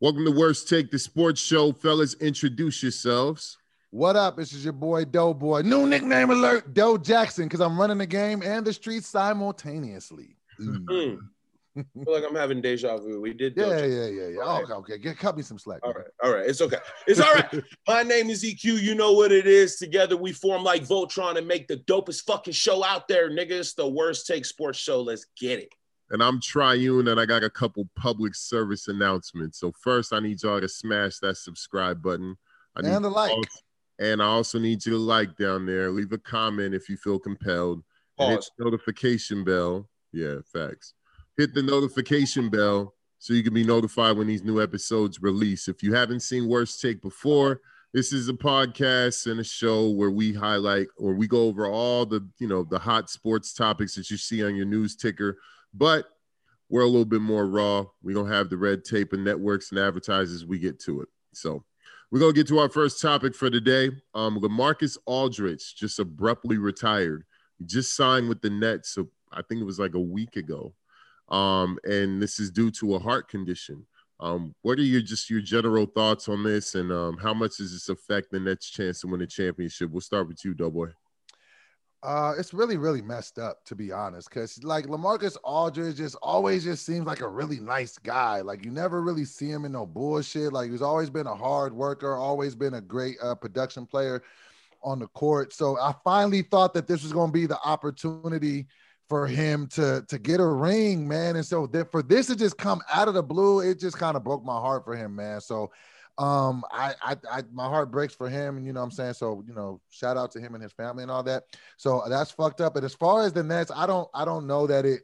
Welcome to Worst Take, the sports show. Fellas, introduce yourselves. What up? This is your boy Doe Boy. New nickname alert, Doe Jackson, because I'm running the game and the streets simultaneously. Mm. I feel like I'm having deja vu. We did. Yeah, Doja. yeah, yeah, yeah. Right. Okay, okay. Get, cut me some slack. All right, all right. It's okay. It's all right. My name is EQ. You know what it is. Together we form like Voltron and make the dopest fucking show out there, nigga. It's the worst take sports show. Let's get it. And I'm Triune, and I got a couple public service announcements. So first, I need y'all to smash that subscribe button. I need And the like. y'all- and I also need you to like down there. Leave a comment if you feel compelled. And hit Pause. the notification bell. Yeah, facts. Hit the notification bell so you can be notified when these new episodes release. If you haven't seen Worst Take before, this is a podcast and a show where we highlight or we go over all the you know the hot sports topics that you see on your news ticker, but we're a little bit more raw. We don't have the red tape and networks and advertisers. We get to it. So we're gonna get to our first topic for today. Um, Lamarcus Aldridge just abruptly retired. He just signed with the Nets. So I think it was like a week ago. Um, and this is due to a heart condition. Um, what are your just your general thoughts on this, and um, how much does this affect the Nets' chance to win a championship? We'll start with you, Doughboy. Uh, it's really, really messed up to be honest, because like Lamarcus Aldridge just always just seems like a really nice guy. Like you never really see him in no bullshit. Like he's always been a hard worker, always been a great uh, production player on the court. So I finally thought that this was going to be the opportunity for him to to get a ring, man. And so that for this to just come out of the blue, it just kind of broke my heart for him, man. So um I, I I my heart breaks for him and you know what I'm saying so you know shout out to him and his family and all that so that's fucked up. And as far as the Nets, I don't I don't know that it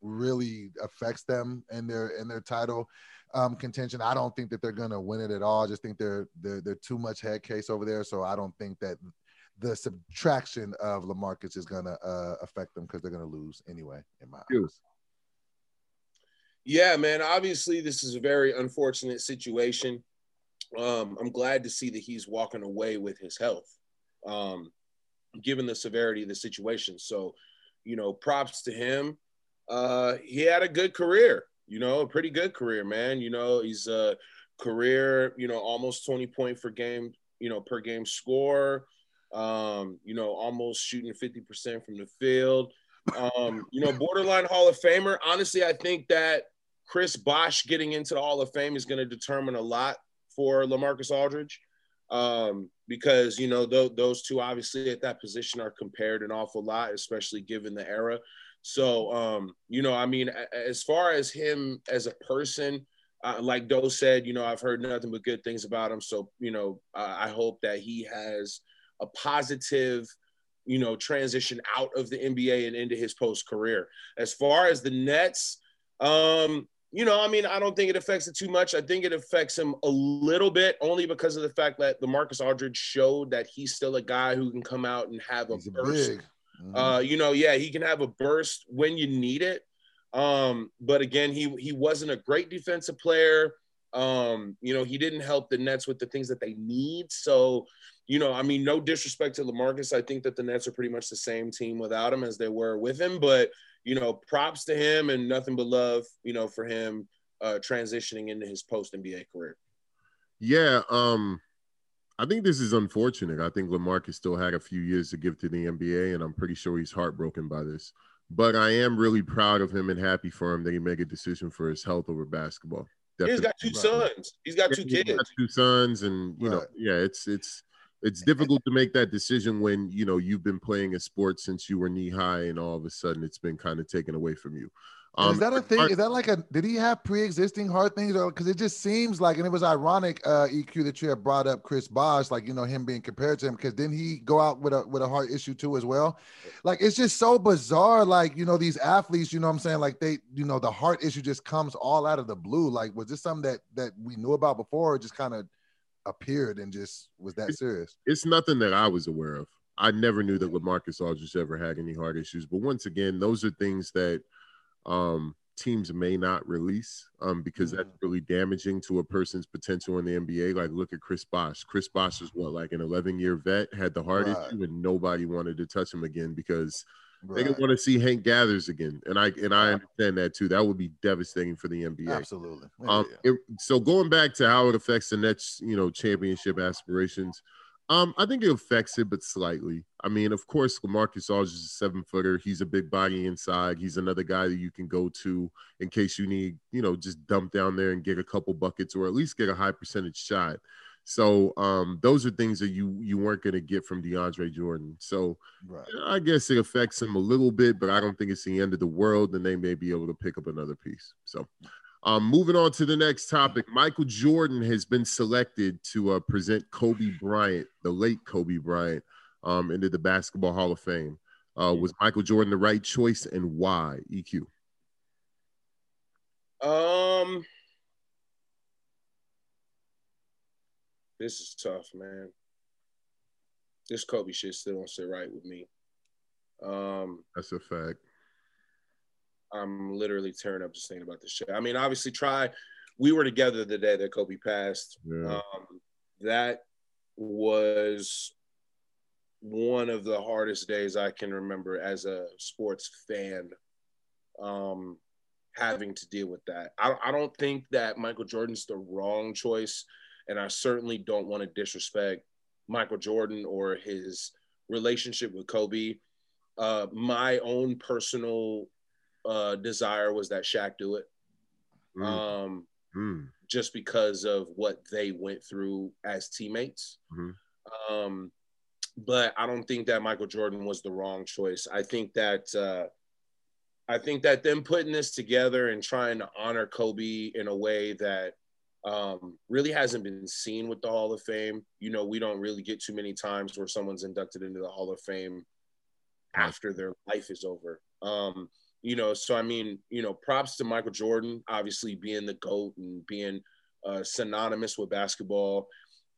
really affects them and their and their title um, contention. I don't think that they're gonna win it at all. I just think they're they're they're too much head case over there. So I don't think that the subtraction of Lamarcus is gonna uh, affect them because they're gonna lose anyway. In my Yes. eyes. Yeah, man. Obviously, this is a very unfortunate situation. Um, I'm glad to see that he's walking away with his health, um, given the severity of the situation. So, you know, props to him. Uh, he had a good career, you know, a pretty good career, man. You know, he's a career, you know, almost 20 point per game, you know, per game score. Um, you know, almost shooting 50% from the field. Um, you know, borderline Hall of Famer. Honestly, I think that Chris Bosh getting into the Hall of Fame is going to determine a lot for Lamarcus Aldridge um, because you know th- those two obviously at that position are compared an awful lot, especially given the era. So um, you know, I mean, as far as him as a person, uh, like Doe said, you know, I've heard nothing but good things about him. So you know, I I hope that he has a positive you know, transition out of the NBA and into his post career. As far as the Nets, um, you know, I mean, I don't think it affects it too much. I think it affects him a little bit only because of the fact that LaMarcus Aldridge showed that he's still a guy who can come out and have a He's burst. Mhm. Uh, you know, yeah, he can have a burst when you need it. Um, but again, he he wasn't a great defensive player. Um, you know, he didn't help the Nets with the things that they need. So, you know, I mean, no disrespect to Lamarcus. I think that the Nets are pretty much the same team without him as they were with him. But you know, props to him and nothing but love, you know, for him uh, transitioning into his post NBA career. Yeah, um, I think this is unfortunate. I think Lamarcus still had a few years to give to the NBA, and I'm pretty sure he's heartbroken by this. But I am really proud of him and happy for him that he made a decision for his health over basketball. He's got two sons. He's got two He's got kids. two sons, and you know, Right. yeah, it's it's it's difficult to make that decision when you know you've been playing a sport since you were knee high, and all of a sudden it's been kind of taken away from you. And is that a thing? Is that like a? Did he have pre-existing heart things? Or because it just seems like, and it was ironic, uh, EQ that you had brought up Chris Bosh, like you know him being compared to him, because didn't he go out with a with a heart issue too as well? Like it's just so bizarre. Like you know these athletes, you know what I'm saying? Like they, you know, the heart issue just comes all out of the blue. Like was this something that that we knew about before, or just kind of appeared and just was that serious? it's nothing that I was aware of. I never knew that Lamarcus Aldridge ever had any heart issues. But once again, those are things that um, teams may not release um, because that's really damaging to a person's potential in the NBA. Like, look at Chris Bosh. Chris Bosh is what, like an 11 year vet, had the heart Right. issue, and nobody wanted to touch him again because Right. They want to see Hank Gathers again, and I and I understand that too. That would be devastating for the NBA. Absolutely. Um, yeah. It, so going back to how it affects the Nets, you know, championship aspirations. Um, I think it affects it, but slightly. I mean, of course, LaMarcus Aldridge is a seven footer. He's a big body inside. He's another guy that you can go to in case you need, you know, just dump down there and get a couple buckets or at least get a high percentage shot. So um, those are things that you you weren't going to get from DeAndre Jordan. So right. I guess it affects him a little bit, but I don't think it's the end of the world, and they may be able to pick up another piece. So um, moving on to the next topic, Michael Jordan has been selected to uh, present Kobe Bryant, the late Kobe Bryant, um, into the Basketball Hall of Fame. Uh, was Michael Jordan the right choice, and why? EQ. Um, this is tough, man. This Kobe shit still don't sit right with me. Um, that's a fact. I'm literally tearing up just thinking about this shit. I mean, obviously, try. We were together the day that Kobe passed. Yeah. Um, that was one of the hardest days I can remember as a sports fan. Um, having to deal with that. I, I don't think that Michael Jordan's the wrong choice, and I certainly don't want to disrespect Michael Jordan or his relationship with Kobe. Uh, my own personal uh, desire was that Shaq do it. Mm. Um, mm. Just because of what they went through as teammates. Mm-hmm. Um, but I don't think that Michael Jordan was the wrong choice. I think that uh, I think that them putting this together and trying to honor Kobe in a way that um, really hasn't been seen with the Hall of Fame. You know, we don't really get too many times where someone's inducted into the Hall of Fame after their life is over. Um, you know, so I mean, you know, props to Michael Jordan, obviously being the GOAT and being uh, synonymous with basketball.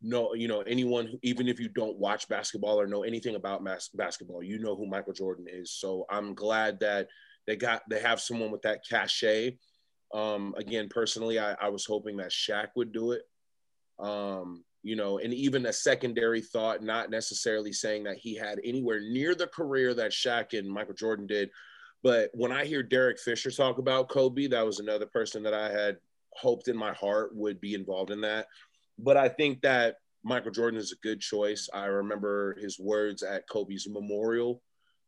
No, you know, anyone, who, even if you don't watch basketball or know anything about mas- basketball, you know who Michael Jordan is. So I'm glad that they got, they have someone with that cachet. Um, again, personally, I, I was hoping that Shaq would do it. Um, you know, and even a secondary thought, not necessarily saying that he had anywhere near the career that Shaq and Michael Jordan did, but when I hear Derek Fisher talk about Kobe, that was another person that I had hoped in my heart would be involved in that. But I think that Michael Jordan is a good choice. I remember his words at Kobe's memorial.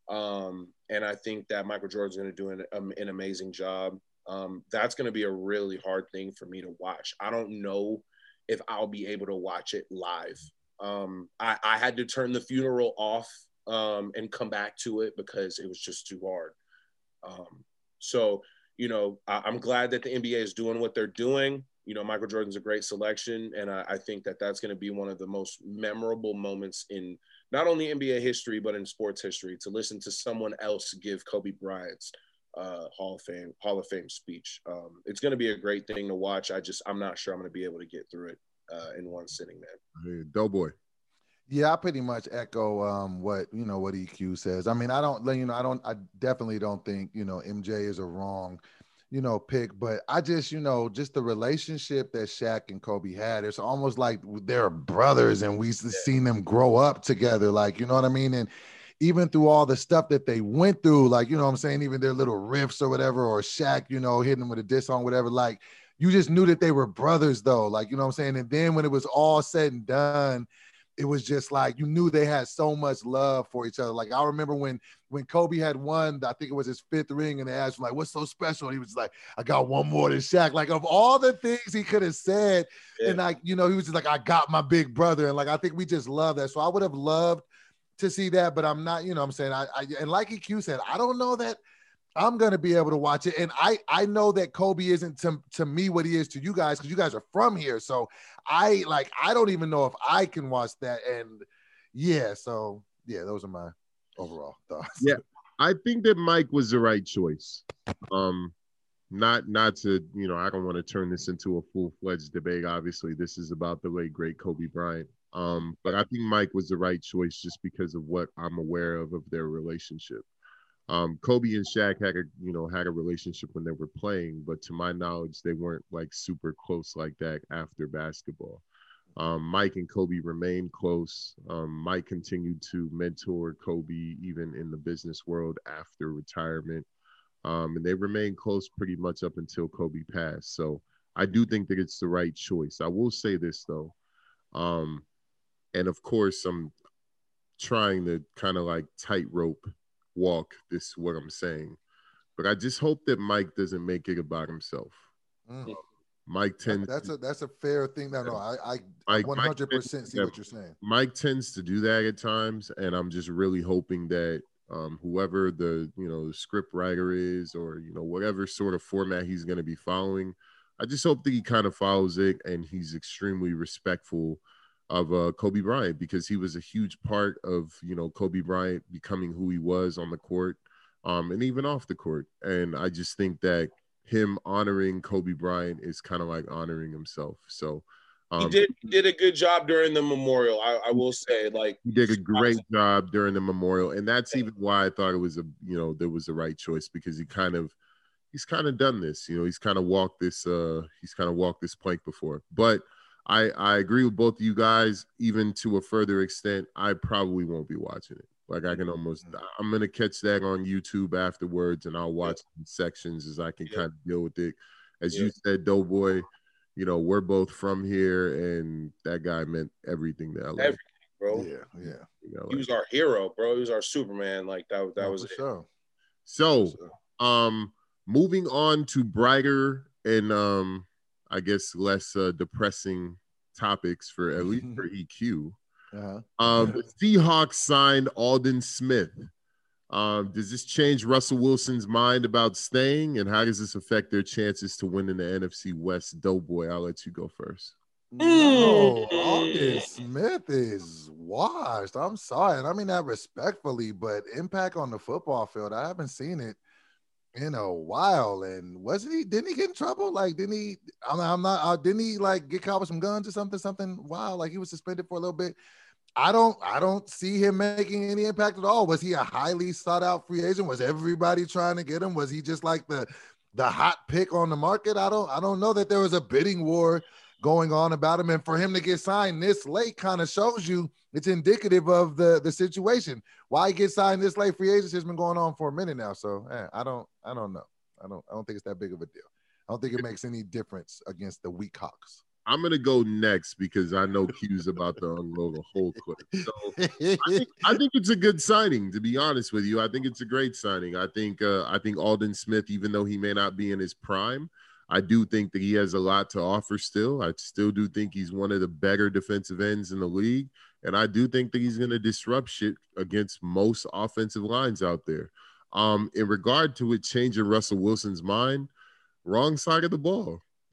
Um, and I think that Michael Jordan's going to do an, um, an amazing job. Um, that's going to be a really hard thing for me to watch. I don't know if I'll be able to watch it live. Um, I, I, had to turn the funeral off um, and come back to it because it was just too hard. Um, so, you know, I, am glad that the NBA is doing what they're doing. You know, Michael Jordan's a great selection, and I, I think that that's going to be one of the most memorable moments in not only NBA history but in sports history to listen to someone else give Kobe Bryant's uh, Hall of Fame Hall of Fame speech. Um, it's going to be a great thing to watch. I just I'm not sure I'm going to be able to get through it uh, in one sitting, man. Hey, Doughboy. Yeah, I pretty much echo um, what you know what EQ says. I mean, I don't, you know, I don't, I definitely don't think you know MJ is a wrong, you know, pick. But I just, you know, just the relationship that Shaq and Kobe had. It's almost like they're brothers, and we've yeah. seen them grow up together. Like, you know what I mean? And even through all the stuff that they went through, like, you know what I'm saying, even their little riffs or whatever, or Shaq, you know, hitting them with a diss song, whatever, like you just knew that they were brothers though. Like, you know what I'm saying? And then when it was all said and done, it was just like you knew they had so much love for each other. Like I remember when when Kobe had won, I think it was his fifth ring, and they asked him like, "What's so special?" And he was like, "I got one more than Shaq." Like of all the things he could have said, yeah. and like you know, he was just like, "I got my big brother," and like I think we just love that. So I would have loved to see that, but I'm not. You know, I'm saying I, I and like EQ said, I don't know that I'm gonna be able to watch it, and I I know that Kobe isn't to, to me what he is to you guys because you guys are from here. So I like I don't even know if I can watch that. And yeah, so yeah, those are my overall thoughts. Yeah, I think that Mike was the right choice. Um, not not to you know I don't want to turn this into a full fledged debate. Obviously, this is about the late great Kobe Bryant. Um, but I think Mike was the right choice just because of what I'm aware of of their relationship. Um, Kobe and Shaq had a you know had a relationship when they were playing, but to my knowledge, they weren't like super close like that after basketball. Um, Mike and Kobe remained close. Um, Mike continued to mentor Kobe even in the business world after retirement. Um, and they remained close pretty much up until Kobe passed. So I do think that it's the right choice. I will say this though. And of course, I'm trying to kind of like tightrope walk this, what I'm saying. But I just hope that Mike doesn't make it about himself. Mm. Mike tends that's a that's a fair thing. No, no, I I 100 percent see what you're saying. Mike tends to do that at times, and I'm just really hoping that um, whoever the you know the script writer is, or you know whatever sort of format he's going to be following, I just hope that he kind of follows it and he's extremely respectful of uh, Kobe Bryant because he was a huge part of you know Kobe Bryant becoming who he was on the court, um, and even off the court. And I just think that him honoring Kobe Bryant is kind of like honoring himself. So um, he did he did a good job during the memorial. I, I, will say, like he did a great job during the memorial, and that's even why I thought it was a you know there was the right choice because he kind of he's kind of done this. You know, he's kind of walked this uh he's kind of walked this plank before. But I I agree with both of you guys. Even to a further extent, I probably won't be watching it. Like I can almost, mm-hmm. I'm gonna catch that on YouTube afterwards, and I'll watch yeah. sections as I can yeah. kind of deal with it. As yeah. you said, Doughboy, you know, we're both from here, and that guy meant everything to LA. Everything, bro. Yeah, yeah. You know, he was our hero, bro. He was our Superman. Like that. That was it. Sure. So, um, moving on to brighter and um, I guess less uh, depressing topics for at least for EQ. Uh-huh. Um, the Seahawks signed Aldon Smith. Um, does this change Russell Wilson's mind about staying, and how does this affect their chances to win in the NFC West? Doughboy, I'll let you go first. No, Aldon Smith is washed. I'm sorry, and I mean that respectfully, but impact on the football field, I haven't seen it in a while. And wasn't he? Didn't he get in trouble? Like, didn't he? I'm, I'm not. Uh, didn't he like get caught with some guns or something? Something Wow, Like he was suspended for a little bit. I don't. I don't see him making any impact at all. Was he a highly sought out free agent? Was everybody trying to get him? Was he just like the the hot pick on the market? I don't. I don't know that there was a bidding war going on about him. And for him to get signed this late kind of shows you it's indicative of the the situation. Why he get signed this late? Free agency has been going on for a minute now. So eh, I don't I don't know. I don't I don't think it's that big of a deal. I don't think it makes any difference against the weak Hawks. I'm gonna go next because I know Q's about to unload a whole clip. So I think, I think, it's a good signing. To be honest with you, I think it's a great signing. I think uh, I think Aldon Smith, even though he may not be in his prime, I do think that he has a lot to offer still. I still do think he's one of the better defensive ends in the league. And I do think that he's going to disrupt shit against most offensive lines out there. Um, in regard to it changing Russell Wilson's mind, wrong side of the ball.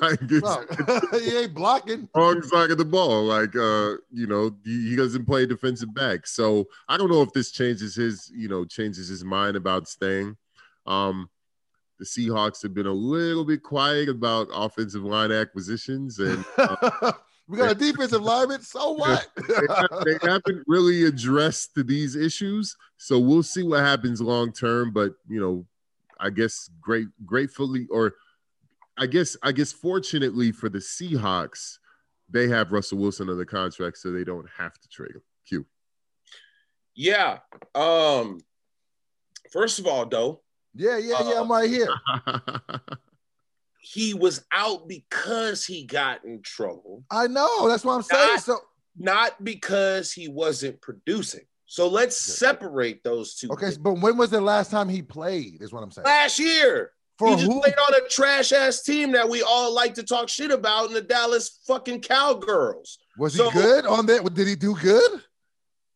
like he ain't blocking. Wrong side of the ball. Like uh, you know, he, he doesn't play defensive back. So I don't know if this changes his, you know, changes his mind about staying. Um, the Seahawks have been a little bit quiet about offensive line acquisitions, and uh, we got a defensive lineman. So what? they, haven't really addressed these issues, so we'll see what happens long term. But you know, I guess great, gratefully, or I guess, I guess, fortunately for the Seahawks, they have Russell Wilson on the contract, so they don't have to trade him. Q. Yeah. Um. First of all, though, yeah, yeah, yeah. I'm right here. he was out because he got in trouble. I know. That's what I'm saying. Not, so not because he wasn't producing. So let's separate those two. Okay, things. but when was the last time he played? Is what I'm saying. Last year. For he just who? played on a trash ass team that we all like to talk shit about in the Dallas fucking Cowgirls. Was he good on that? Did he do good?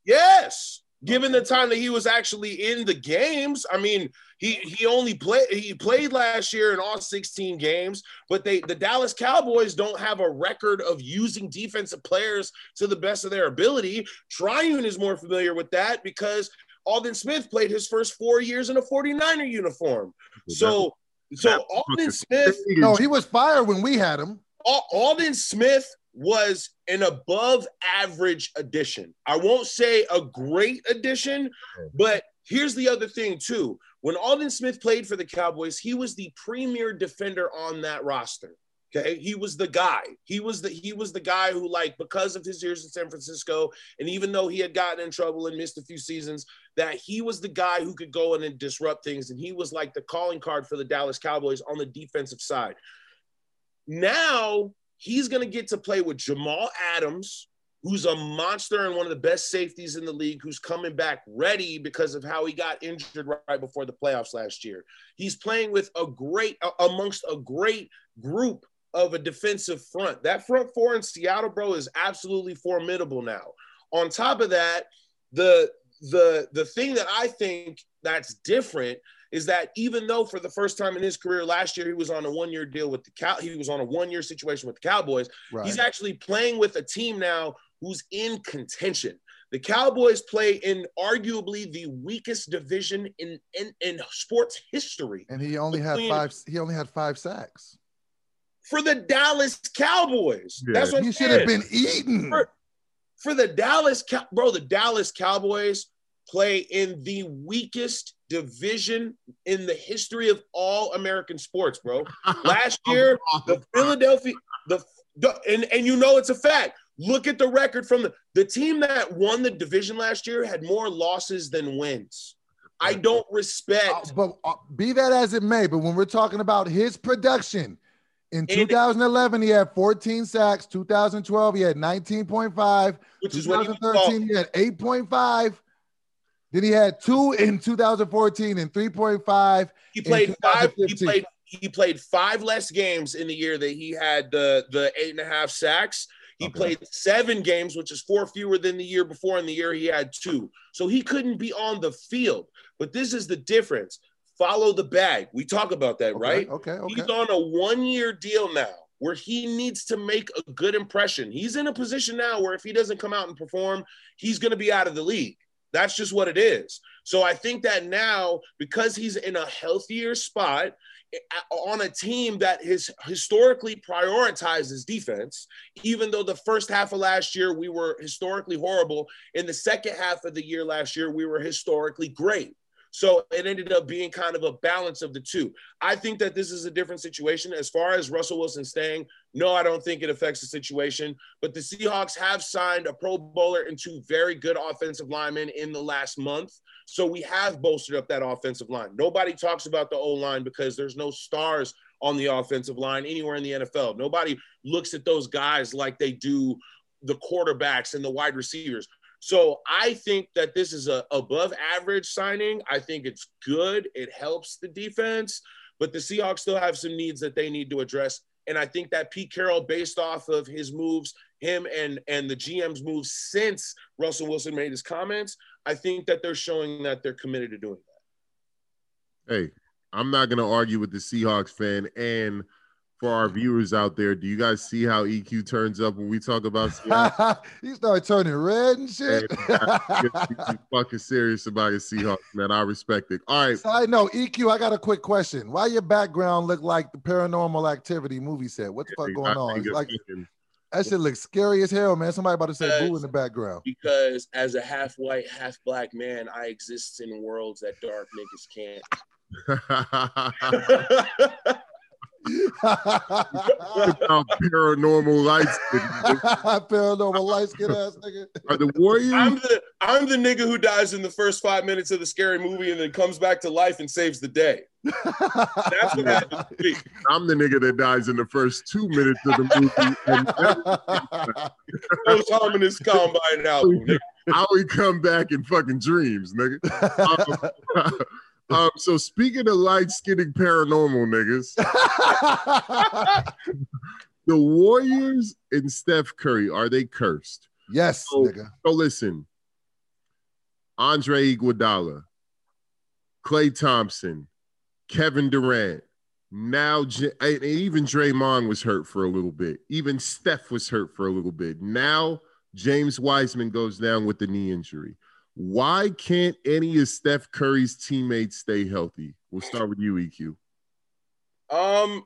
Yes given the time that he was actually in the games. I mean, he he only played he played last year in all 16 games, but they the Dallas Cowboys don't have a record of using defensive players to the best of their ability. Triune is more familiar with that because Aldon Smith played his first four years in a 49er uniform. So so Aldon Smith No, he was fired when we had him. Aldon Smith was an above average addition. I won't say a great addition, but here's the other thing too. When Aldon Smith played for the Cowboys, he was the premier defender on that roster. Okay, he was the guy. He was the he was the guy who like because of his years in San Francisco, and even though he had gotten in trouble and missed a few seasons, that he was the guy who could go in and disrupt things, and he was like the calling card for the Dallas Cowboys on the defensive side. Now he's going to get to play with Jamal Adams, who's a monster and one of the best safeties in the league, who's coming back ready because of how he got injured right before the playoffs last year. He's playing with a great amongst a great group of a defensive front. That front four in Seattle, bro, is absolutely formidable now. On top of that, the the the thing that I think that's different is that even though for the first time in his career last year he was on a one-year deal with the cow he was on a one-year situation with the Cowboys, right. he's actually playing with a team now who's in contention. The Cowboys play in arguably the weakest division in in, in sports history. And he only had five he only had five sacks for the Dallas Cowboys. Yeah. That's what he should have been eaten. For, for the Dallas, bro, the Dallas Cowboys play in the weakest division in the history of all American sports, bro. Last year, the Philadelphia, the, the and, and you know it's a fact. Look at the record from the, the team that won the division last year had more losses than wins. I don't respect. Uh, but uh, be that as it may, but when we're talking about his production, in 2011, he had 14 sacks. 2012, he had 19.5. Which 2013, he had 8.5. Then he had two in 2014 and 3.5. He played five. He played. He played five less games in the year that he had the the eight and a half sacks. He okay. played seven games, which is four fewer than the year before. In the year he had two, so he couldn't be on the field. But this is the difference follow the bag. We talk about that, okay, right? Okay, okay. He's on a one year deal now where he needs to make a good impression. He's in a position now where if he doesn't come out and perform, he's going to be out of the league. That's just what it is. So I think that now, because he's in a healthier spot eh, on a team that has historically prioritizes defense, even though the first half of last year we were historically horrible, in the second half of the year last year we were historically great. So it ended up being kind of a balance of the two. I think that this is a different situation. As far as Russell Wilson staying, no, I don't think it affects the situation. But the Seahawks have signed a Pro Bowler and two very good offensive linemen in the last month. So we have bolstered up that offensive line. Nobody talks about the O line because there's no stars on the offensive line anywhere in the NFL. Nobody looks at those guys like they do the quarterbacks and the wide receivers. So I think that this is a above average signing. I think it's good. It helps the defense, but the Seahawks still have some needs that they need to address. And I think that Pete Carroll, based off of his moves, him and and the GM's moves since Russell Wilson made his comments, I think that they're showing that they're committed to doing that. Hey, I'm not gonna argue with the Seahawks fan and for our viewers out there, do you guys see how EQ turns up when we talk about Seattle? he started turning red and shit. And fucking serious about your Seahawks, man. I respect it. All right. So I know EQ. I got a quick question. Why your background look like the Paranormal Activity movie set? What the yeah, fuck going on? It's like fucking, that shit looks scary as hell, man. Somebody about to say because, boo in the background. Because as a half white, half black man, I exist in worlds that dark niggas can't. paranormal lights. paranormal light skin ass nigga. Are the Warriors? I'm the I'm the nigga who dies in the first five minutes of the scary movie and then comes back to life and saves the day. That's what happens to me. I'm the nigga that dies in the first two minutes of the movie. Most harmonious combine album. Nigga. How we come back in fucking dreams, nigga. Um, um, so speaking of light skinned paranormal niggas, the Warriors and Steph Curry are they cursed? Yes, so, nigga. So listen, Andre Iguodala, Klay Thompson, Kevin Durant. Now, even Draymond was hurt for a little bit. Even Steph was hurt for a little bit. Now, James Wiseman goes down with the knee injury. Why can't any of Steph Curry's teammates stay healthy? We'll start with you, EQ. Um,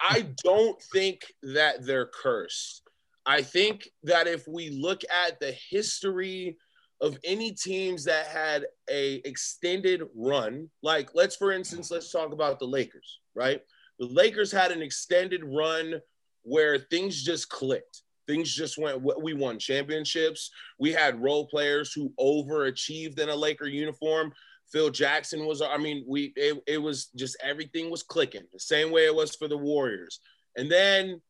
I don't think that they're cursed. I think that if we look at the history of any teams that had a extended run, like let's for instance, let's talk about the Lakers, right? The Lakers had an extended run where things just clicked. Things just went. We won championships. We had role players who overachieved in a Laker uniform. Phil Jackson was. I mean, we. It, it was just everything was clicking the same way it was for the Warriors. And then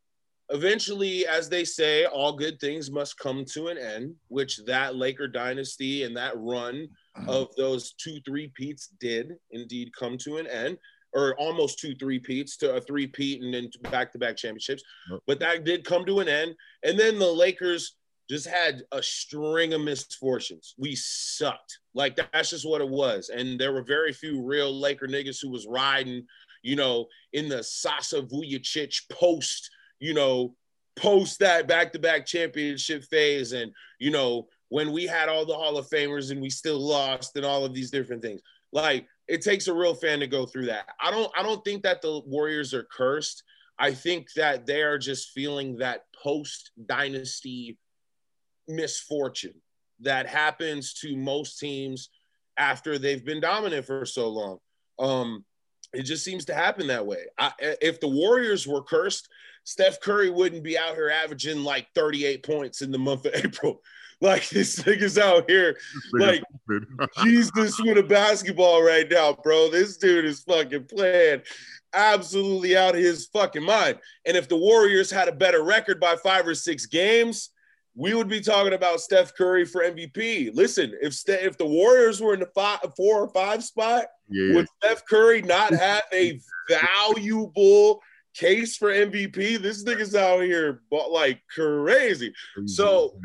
eventually, as they say, all good things must come to an end, which that Laker dynasty and that run mm-hmm. of those two three peats did indeed come to an end or almost two three peats to a three peat and then back to back championships. But that did come to an end. And then the Lakers just had a string of misfortunes. We sucked. Like that's just what it was. And there were very few real Laker niggas who was riding, you know, in the Sasa Vujacic post, you know, post that back-to-back championship phase. And, you know, when we had all the Hall of Famers and we still lost and all of these different things. Like it takes a real fan to go through that. I don't I don't think that the Warriors are cursed. I think that they are just feeling that post dynasty misfortune that happens to most teams after they've been dominant for so long. Um, it just seems to happen that way. I, if the Warriors were cursed, Steph Curry wouldn't be out here averaging like 38 points in the month of April. Like this nigga's out here, like Jesus with a basketball right now, bro. This dude is fucking playing absolutely out of his fucking mind. And if the Warriors had a better record by five or six games, we would be talking about Steph Curry for MVP. Listen, if Ste- if the Warriors were in the five, four or five spot, yeah. would Steph Curry not have a valuable case for MVP. This nigga's out here but like crazy. So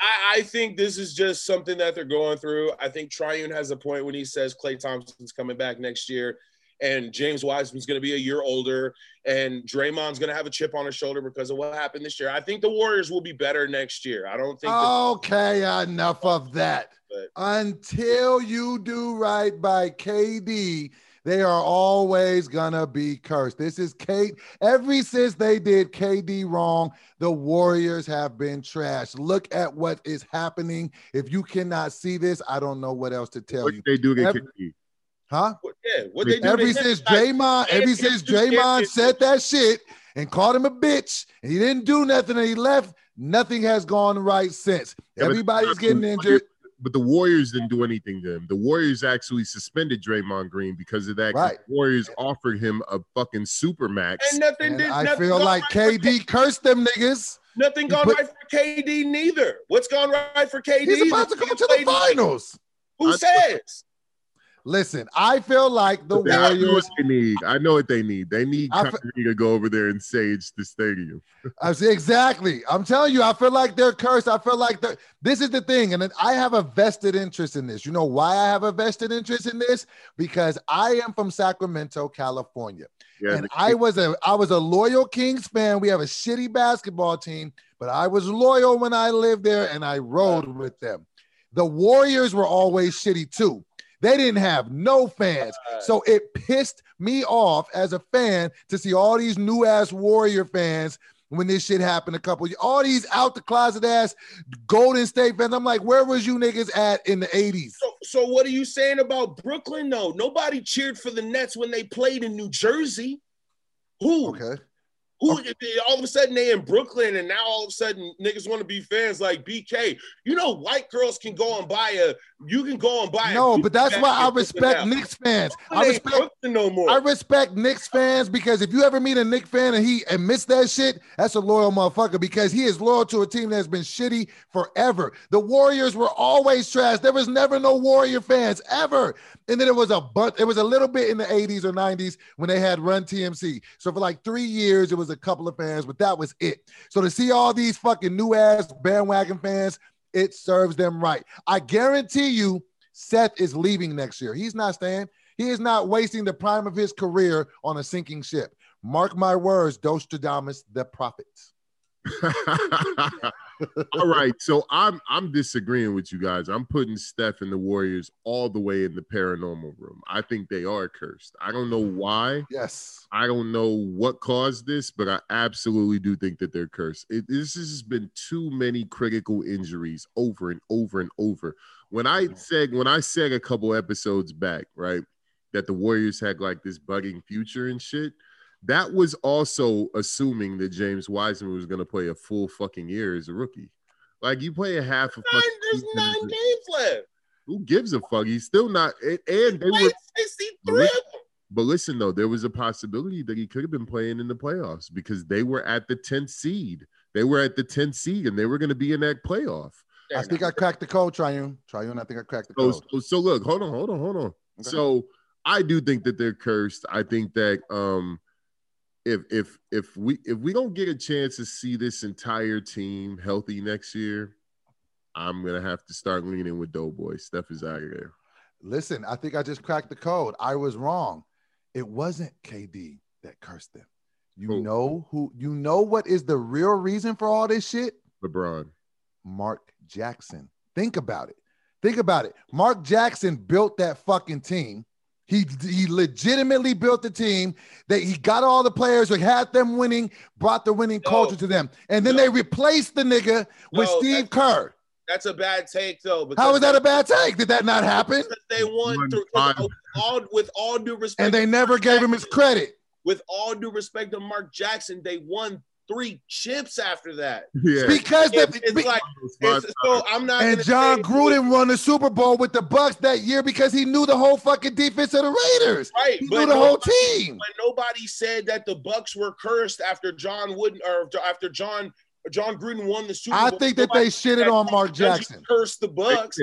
I, I, think this is just something that they're going through. I think Triune has a point when he says Klay Thompson's coming back next year. And James Wiseman's going to be a year older, and Draymond's going to have a chip on his shoulder because of what happened this year. I think the Warriors will be better next year. I don't think. Okay, that- enough of that. But- Until you do right by KD, they are always gonna be cursed. This is Kate. Every since they did KD wrong, the Warriors have been trashed. Look at what is happening. If you cannot see this, I don't know what else to tell what you. They do against KD. Huh? Yeah, what they do ever since Draymond, ever since Draymond said that shit and called him a bitch, and he didn't do nothing, and he left. Nothing has gone right since. Everybody's getting injured but the Warriors didn't do anything to him. The Warriors actually suspended Draymond Green because of that. Right. The Warriors offered him a fucking super max. And nothing and did. I nothing feel like right KD cursed them niggas. Nothing gone put, right for KD neither. What's gone right for KD? He's about to go to the finals. Who I says? Listen, I feel like the yeah, Warriors. I know what they need. I know what they need. They need Kyrie to go over there and sage the stadium. I see exactly. I'm telling you, I feel like they're cursed. I feel like they're. This is the thing, and I have a vested interest in this. You know why I have a vested interest in this? Because I am from Sacramento, California, yeah, and I was a I was a loyal Kings fan. We have a shitty basketball team, but I was loyal when I lived there, and I rode with them. The Warriors were always shitty too. They didn't have no fans. So it pissed me off as a fan to see all these new ass Warrior fans when this shit happened a couple years. All these out the closet ass Golden State fans. I'm like, where was you niggas at in the 80s? So, so what are you saying about Brooklyn though? Nobody cheered for the Nets when they played in New Jersey. Who? Okay. Who all of a sudden they in Brooklyn and now all of a sudden niggas want to be fans like BK. You know, white girls can go and buy a you can go and buy no, but that's why I respect Knicks fans. I respect no more. I respect Knicks fans because if you ever meet a Knicks fan and he admits that shit, that's a loyal motherfucker because he is loyal to a team that's been shitty forever. The Warriors were always trash. There was never no Warrior fans ever. And then it was a bunch, it was a little bit in the 80s or 90s when they had Run TMC. So for like three years, it was a couple of fans, but that was it. So to see all these fucking new ass bandwagon fans it serves them right. I guarantee you, Steph is leaving next year. He's not staying. He is not wasting the prime of his career on a sinking ship. Mark my words, Dostradamus, the prophets. all right, so I'm I'm disagreeing with you guys. I'm putting Steph and the Warriors all the way in the paranormal room. I think they are cursed. I don't know why. Yes. I don't know what caused this, but I absolutely do think that they're cursed. It, this has been too many critical injuries over and over and over. When I mm-hmm. said when I said a couple episodes back, right, that the Warriors had like this bugging future and shit that was also assuming that James Wiseman was going to play a full fucking year as a rookie. Like you play a half of Nine, there's nine games left. Who gives a fuck? He's still not. And, and they were. 63. But listen though, there was a possibility that he could have been playing in the playoffs because they were at the 10th seed. They were at the 10th seed and they were going to be in that playoff. I think I cracked the code, Triune. Triune, I think I cracked the So, code. so, so look, hold on, hold on, hold on. Okay. So I do think that they're cursed. I think that um if if if we if we don't get a chance to see this entire team healthy next year, I'm gonna have to start leaning with Doughboy. Steph is out of there. Listen, I think I just cracked the code. I was wrong. It wasn't KD that cursed them. You know who? You know what is the real reason for all this shit? LeBron. Mark Jackson. Think about it. Think about it. Mark Jackson built that fucking team. He he legitimately built the team. That he got all the players, who had them winning, brought the winning No. culture to them, and then No. they replaced the nigga with No, Steve that's- Kerr. That's a bad take, though. because How is that a bad take? Did that not happen? Because they won Won through, with all with all due respect. And they never Mark gave him his credit. With all due respect to Mark Jackson, they won three chips after that. Yeah. Because It's, the, it's like it's, so I'm not. and Jon Gruden won the Super Bowl with the Bucs that year because he knew the whole fucking defense of the Raiders. right? He knew the whole team. But nobody said that the Bucs were cursed after John Wooden or after John Jon Gruden won the Super Bowl. I think that Nobody they said shitted on Mark Jackson. Cursed the Bucs.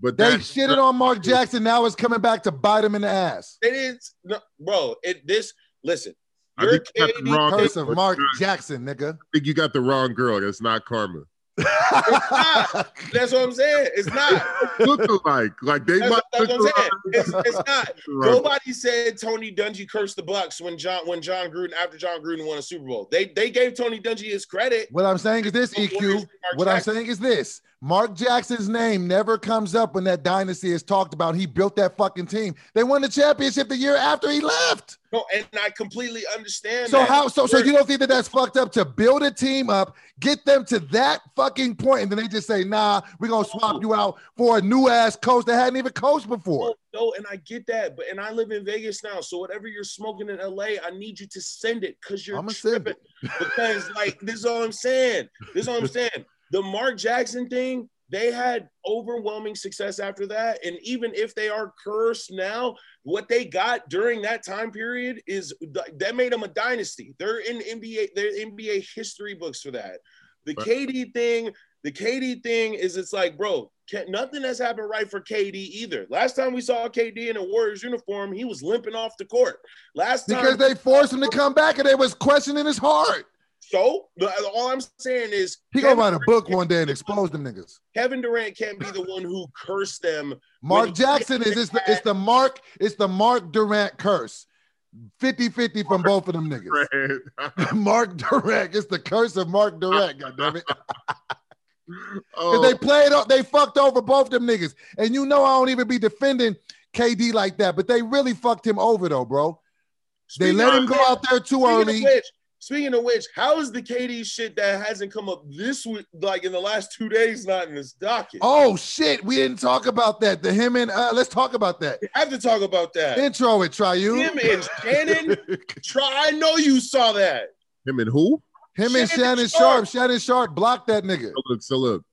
but They that, shitted on Mark Jackson. Now it's coming back to bite him in the ass. They didn't, no, bro. It this listen. I You're think you got the wrong- Curse of Mark Jackson, nigga. think you got the wrong girl. That's not Karma. not. That's what I'm saying. It's not. Look alike. Like they That's, might that's what I'm saying. It's, it's not. Nobody said Tony Dungy cursed the Bucs when John when Jon Gruden after Jon Gruden won a Super Bowl. They they gave Tony Dungy his credit. What I'm saying is this, EQ. What I'm saying is this. Mark Jackson's name never comes up when that dynasty is talked about. He built that fucking team. They won the championship the year after he left. No, and I completely understand. So that. how? So so You're- don't think that that's fucked up to build a team up, get them to that fucking point, and then they just say, "Nah, we're gonna swap you out for a new ass coach that hadn't even coached before." No, no, and I get that, but and I live in Vegas now, so whatever you're smoking in LA, I need you to send it because you're send tripping. because like this is all I'm saying. This is all I'm saying. The Mark Jackson thing, they had overwhelming success after that, and even if they are cursed now, what they got during that time period is that made them a dynasty. They're in NBA, they're NBA history books for that. The Right. KD thing, the KD thing is it's like, bro, nothing has happened right for KD either. Last time we saw KD in a Warriors uniform, he was limping off the court. Last time, Because they forced him to come back, and they was questioning his heart. So all I'm saying is He gonna write a book one day and expose them niggas. Kevin Durant can't be the one who cursed them. Mark Jackson is it's the, it's the Mark it's the Mark Durant curse. 50-50 from both of them niggas. Right. Mark Durant. It's the curse of Mark Durant, goddammit. Because oh, they played up, they fucked over both them niggas. And you know I don't even be defending KD like that, but they really fucked him over though, bro. They let him go which- out there too early. which, speaking of which, how is the KD shit that hasn't come up this week, like in the last two days, not in this docket? Oh shit, we didn't talk about that. The him and uh let's talk about that. I have to talk about that. Intro it, try you. Him and Shannon. Try. I know you saw that. him and who? Him and Shannon Shannon Sharpe. Sharpe. Shannon Sharpe blocked that nigga. So look, so look.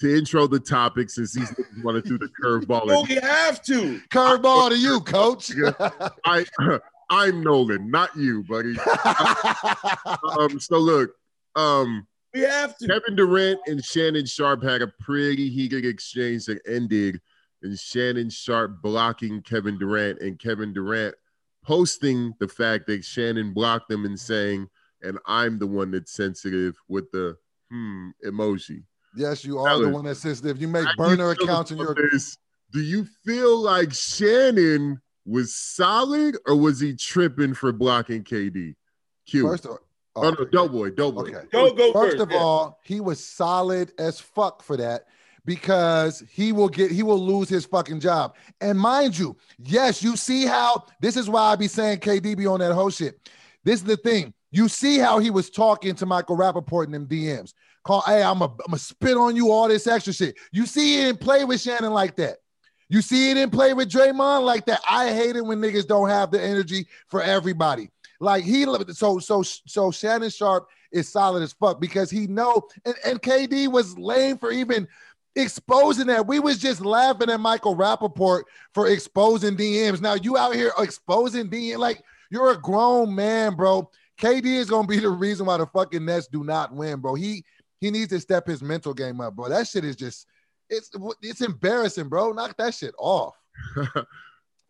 To intro the topic, since these niggas want to do the curveball, No, we have to. Curveball to you, coach. I I'm Nolan, not you, buddy. Um, so look, um, We have to. Kevin Durant and Shannon Sharpe had a pretty heated exchange that ended in Shannon Sharpe blocking Kevin Durant and Kevin Durant posting the fact that Shannon blocked them and saying, and I'm the one that's sensitive with the hmm emoji. yes, you are the one that's sensitive. You make burner accounts in your this? Do you feel like Shannon was solid or was he tripping for blocking KD? Q. first of oh, no, Doughboy, Doughboy. Okay. Go, go First first. of yeah. all, he was solid as fuck for that because he will get he will lose his fucking job. And mind you, yes, you see how this is why I be saying KD be on that whole shit. This is the thing. You see how he was talking to Michael Rapaport in them DMs. Call, hey, I'm a I'm a spit on you, all this extra shit. You see he didn't play with Shannon like that. You see it didn't play with Draymond like that. I hate it when niggas don't have the energy for everybody. Like he so so so Shannon Sharpe is solid as fuck because he know and, and KD was lame for even exposing that. We was just laughing at Michael Rapaport for exposing DMs. Now you out here exposing DM like you're a grown man, bro. KD is gonna be the reason why the fucking Nets do not win, bro. He he needs to step his mental game up, bro. That shit is just it's it's embarrassing, bro. Knock that shit off. For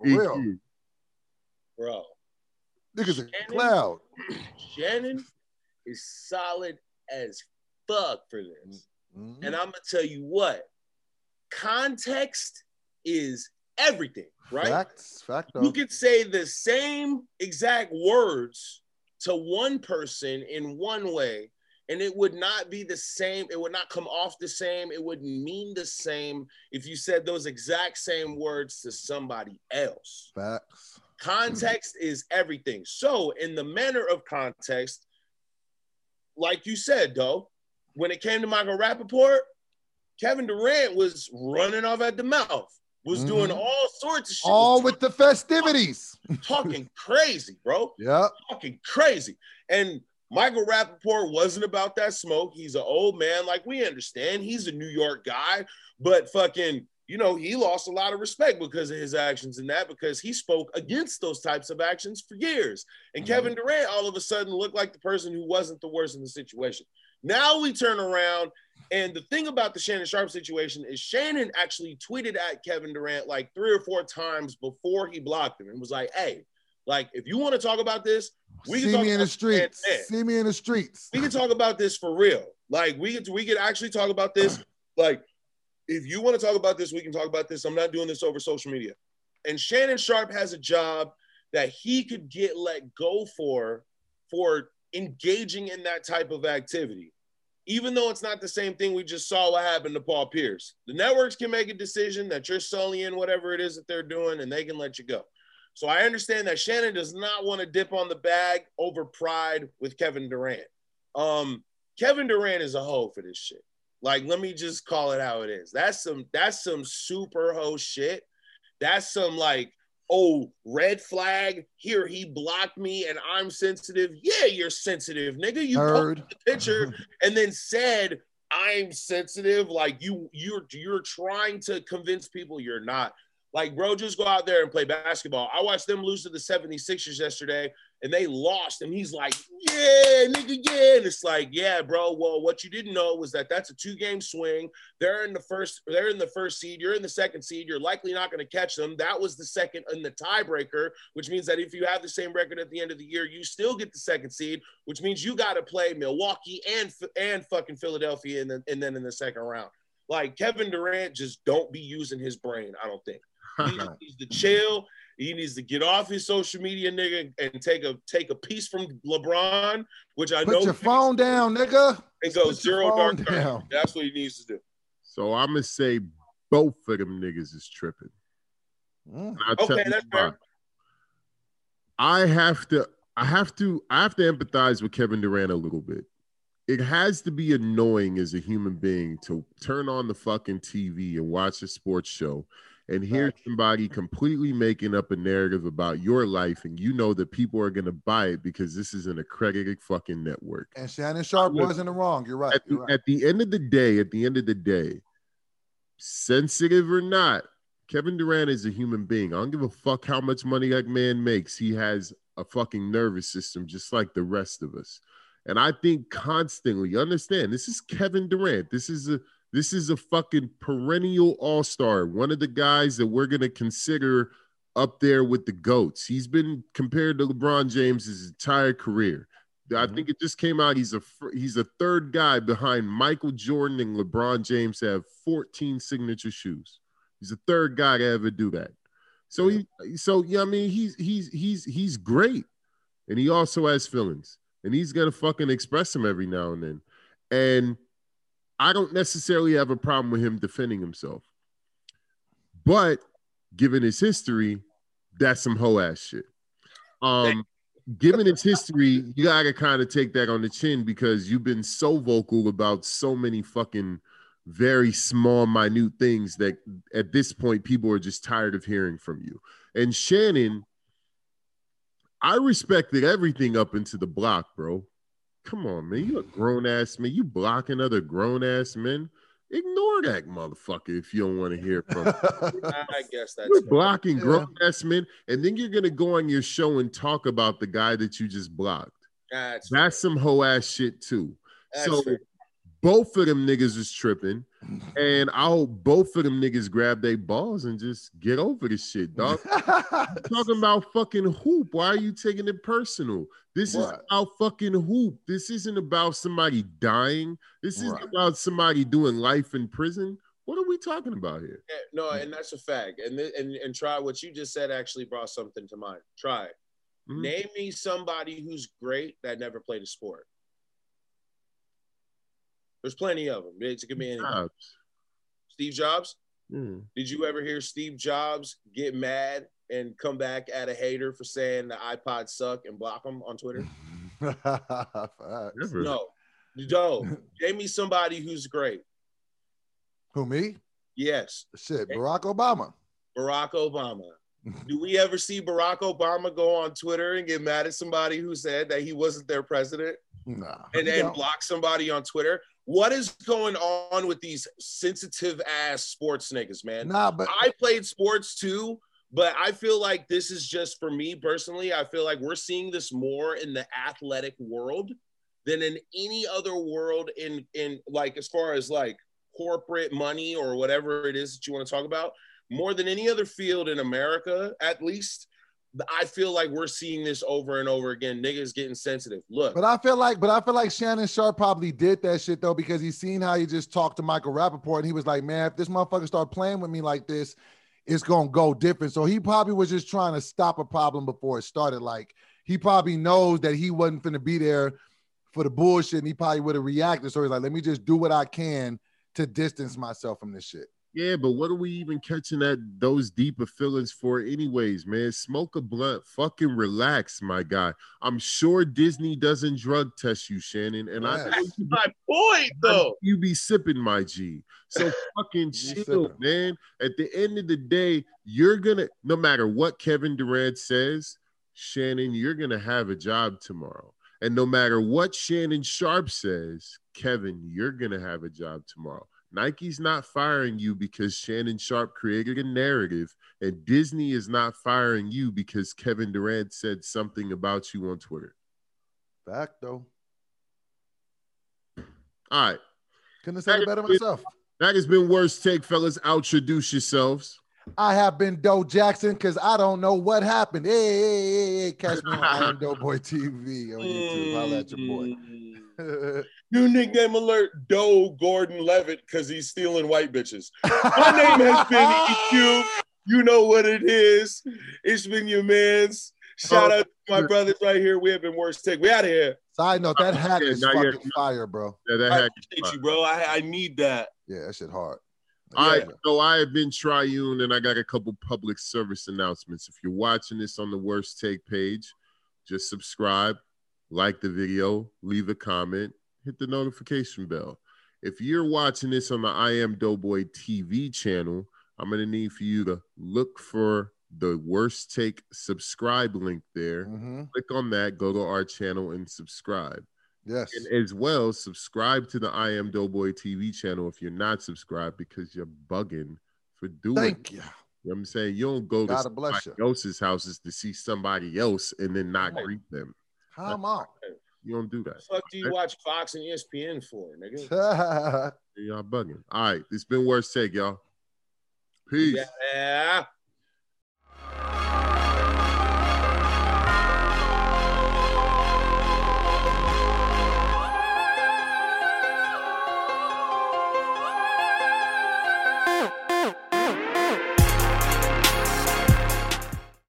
real. Bro. Niggas Shannon, a cloud. Shannon is solid as fuck for this. Mm-hmm. And I'm gonna tell you what, context is everything, right? Facts, fact. You could say the same exact words to one person in one way, and it would not be the same. It would not come off the same. It wouldn't mean the same if you said those exact same words to somebody else. Facts. Context is everything. So, in the manner of context, like you said, though, when it came to Michael Rapaport, Kevin Durant was running off at the mouth, was mm-hmm. doing all sorts of shit. All with the festivities. Talking crazy, bro. Yeah. Talking crazy. And Michael Rapaport wasn't about that smoke. He's an old man, like we understand. He's a New York guy, but fucking, you know, he lost a lot of respect because of his actions and that because he spoke against those types of actions for years. And mm-hmm. Kevin Durant all of a sudden looked like the person who wasn't the worst in the situation. Now we turn around, and the thing about the Shannon Sharpe situation is Shannon actually tweeted at Kevin Durant like three or four times before he blocked him and was like, hey, like if you want to talk about this, we can see me in the streets. See me in the streets. We can talk about this for real. Like we could we could actually talk about this. Like if you want to talk about this, we can talk about this. I'm not doing this over social media. And Shannon Sharpe has a job that he could get let go for for engaging in that type of activity. Even though it's not the same thing we just saw what happened to Paul Pierce. The networks can make a decision that you're sullying whatever it is that they're doing and they can let you go. So I understand that Shannon does not want to dip on the bag over pride with Kevin Durant. Um, Kevin Durant is a hoe for this shit. Like, let me just call it how it is. That's some that's some super hoe shit. That's some like oh, red flag. Here he blocked me and I'm sensitive. Yeah, you're sensitive, nigga. You Heard. posted the picture and then said I'm sensitive. Like you, you're you're trying to convince people you're not. Like, bro, just go out there and play basketball. I watched them lose to the 76ers yesterday and they lost. And he's like, yeah, nigga, yeah. And it's like, yeah, bro. Well, what you didn't know was that that's a two-game swing. They're in the first, they're in the first seed. You're in the second seed. You're likely not going to catch them. That was the second in the tiebreaker, which means that if you have the same record at the end of the year, you still get the second seed, which means you got to play Milwaukee and and fucking Philadelphia, and then and then in the second round. Like Kevin Durant, just don't be using his brain. I don't think he needs to chill he needs to get off his social media, nigga, and take a take a piece from LeBron, which I Put know. Put your phone down, nigga. And go zero dark down. That's what he needs to do. So I'm gonna say both of them niggas is tripping. Mm. Okay, that's fair. I have to, I have to, I have to empathize with Kevin Durant a little bit. It has to be annoying as a human being to turn on the fucking TV and watch a sports show and here's somebody completely making up a narrative about your life and you know that people are going to buy it because this is an accredited fucking network. And shannon sharpe wasn't wrong. You're right, at, you're the, right. at the end of the day at the end of the day sensitive or not kevin durant is a human being. I don't give a fuck how much money that man makes. He has a fucking nervous system just like the rest of us. And i think constantly you understand this is kevin durant. This is a this is a fucking perennial all star, one of the guys that we're going to consider up there with the GOATs. He's been compared to LeBron James his entire career. I mm-hmm. think it just came out. He's a he's a third guy behind Michael Jordan and LeBron James to have 14 signature shoes. He's the third guy to ever do that. So he so yeah, I mean he's he's he's he's great. And he also has feelings. And he's gonna fucking express them every now and then. And I don't necessarily have a problem with him defending himself. But given his history, that's some hoe ass shit. Um, given its history, you gotta kind of take that on the chin because you've been so vocal about so many fucking very small, minute things that at this point people are just tired of hearing from you. And Shannon, I respected everything up into the block, bro. Come on, man. You a grown ass man. You blocking other grown ass men. Ignore that motherfucker if you don't want to hear from him. I guess that's You're blocking Yeah. grown ass men, and then you're gonna go on your show and talk about the guy that you just blocked. that's, That's some hoe ass shit too. that's so fair. Both of them niggas is tripping, and I hope both of them niggas grab their balls and just get over this shit, dog. talking about fucking hoop. Why are you taking it personal? This is Right. about fucking hoop. This isn't about somebody dying. This isn't Right. about somebody doing life in prison. What are we talking about here? Yeah, no, and that's a fact. And th- and and try what you just said actually brought something to mind. Try it. Mhm. Name me somebody who's great that never played a sport. There's plenty of them. It could be anybody. Jobs. Steve Jobs. Yeah. Did you ever hear Steve Jobs get mad and come back at a hater for saying the iPod suck and block them on Twitter? No, no. Name me somebody who's great. Who me? Yes, Shit, Barack Obama. Barack Obama. Do we ever see Barack Obama go on Twitter and get mad at somebody who said that he wasn't their president Nah. and then don't. block somebody on Twitter? What is going on with these sensitive ass sports niggas, man? Nah, but I played sports too, but I feel like this is just for me personally. I feel like we're seeing this more in the athletic world than in any other world in in like as far as like corporate money or whatever it is that you want to talk about. More than any other field in America, at least, I feel like we're seeing this over and over again. Niggas getting sensitive. Look, But I feel like, but I feel like Shannon Sharpe probably did that shit though because he seen how he just talked to Michael Rapaport and he was like, man, if this motherfucker start playing with me like this, it's gonna go different. So he probably was just trying to stop a problem before it started. Like he probably knows that he wasn't finna be there for the bullshit, and he probably would have reacted. So he's like, let me just do what I can to distance myself from this shit. Yeah, but what are we even catching at those deeper feelings for, anyways, man? Smoke a blunt, fucking relax, my guy. I'm sure Disney doesn't drug test you, Shannon, and I Yes. know you my point though. you be sipping my G. So fucking chill, sipping. man. At the end of the day, you're gonna no matter what Kevin Durant says, Shannon, you're gonna have a job tomorrow. And no matter what Shannon Sharpe says, Kevin, you're gonna have a job tomorrow. Nike's not firing you because Shannon Sharpe created a narrative, and Disney is not firing you because Kevin Durant said something about you on Twitter. Fact though. All right. Couldn't have said it better myself. That has been worst take, fellas. Introduce yourselves. I have been Doe Jackson because I don't know what happened. Hey, hey, hey, hey, catch me on I am Doughboy TV on YouTube. Holla at your boy. New nickname alert, Doe Gordon Levitt, because he's stealing white bitches. My name has been EQ. You know what it is. It's been your man's. Shout oh, out to my brothers right here. We have been worst take. We out of here. Side note, that hat Yeah, is not yet. fucking fire, bro. Yeah, that I had appreciate you, bro. I, I need that. Yeah, that shit hard. All right, Yeah. so I have been Triune, and I got a couple public service announcements. If you're watching this on the Worst Take page, just subscribe, like the video, leave a comment, hit the notification bell. If you're watching this on the I Am Doughboy TV channel, I'm gonna need for you to look for the Worst Take subscribe link there. Mhm. Click on that, go to our channel, and subscribe. Yes. And as well, subscribe to the I Am Doughboy TV channel if you're not subscribed because you're bugging for doing it. Thank you. You know what I'm saying? You don't go to God bless somebody else's houses to see somebody else and then not Right. greet them. How am I? You don't do that. The fuck do you watch Fox and ESPN for, nigga? Y'all bugging. All right, it's been worst take, y'all. Peace. Yeah.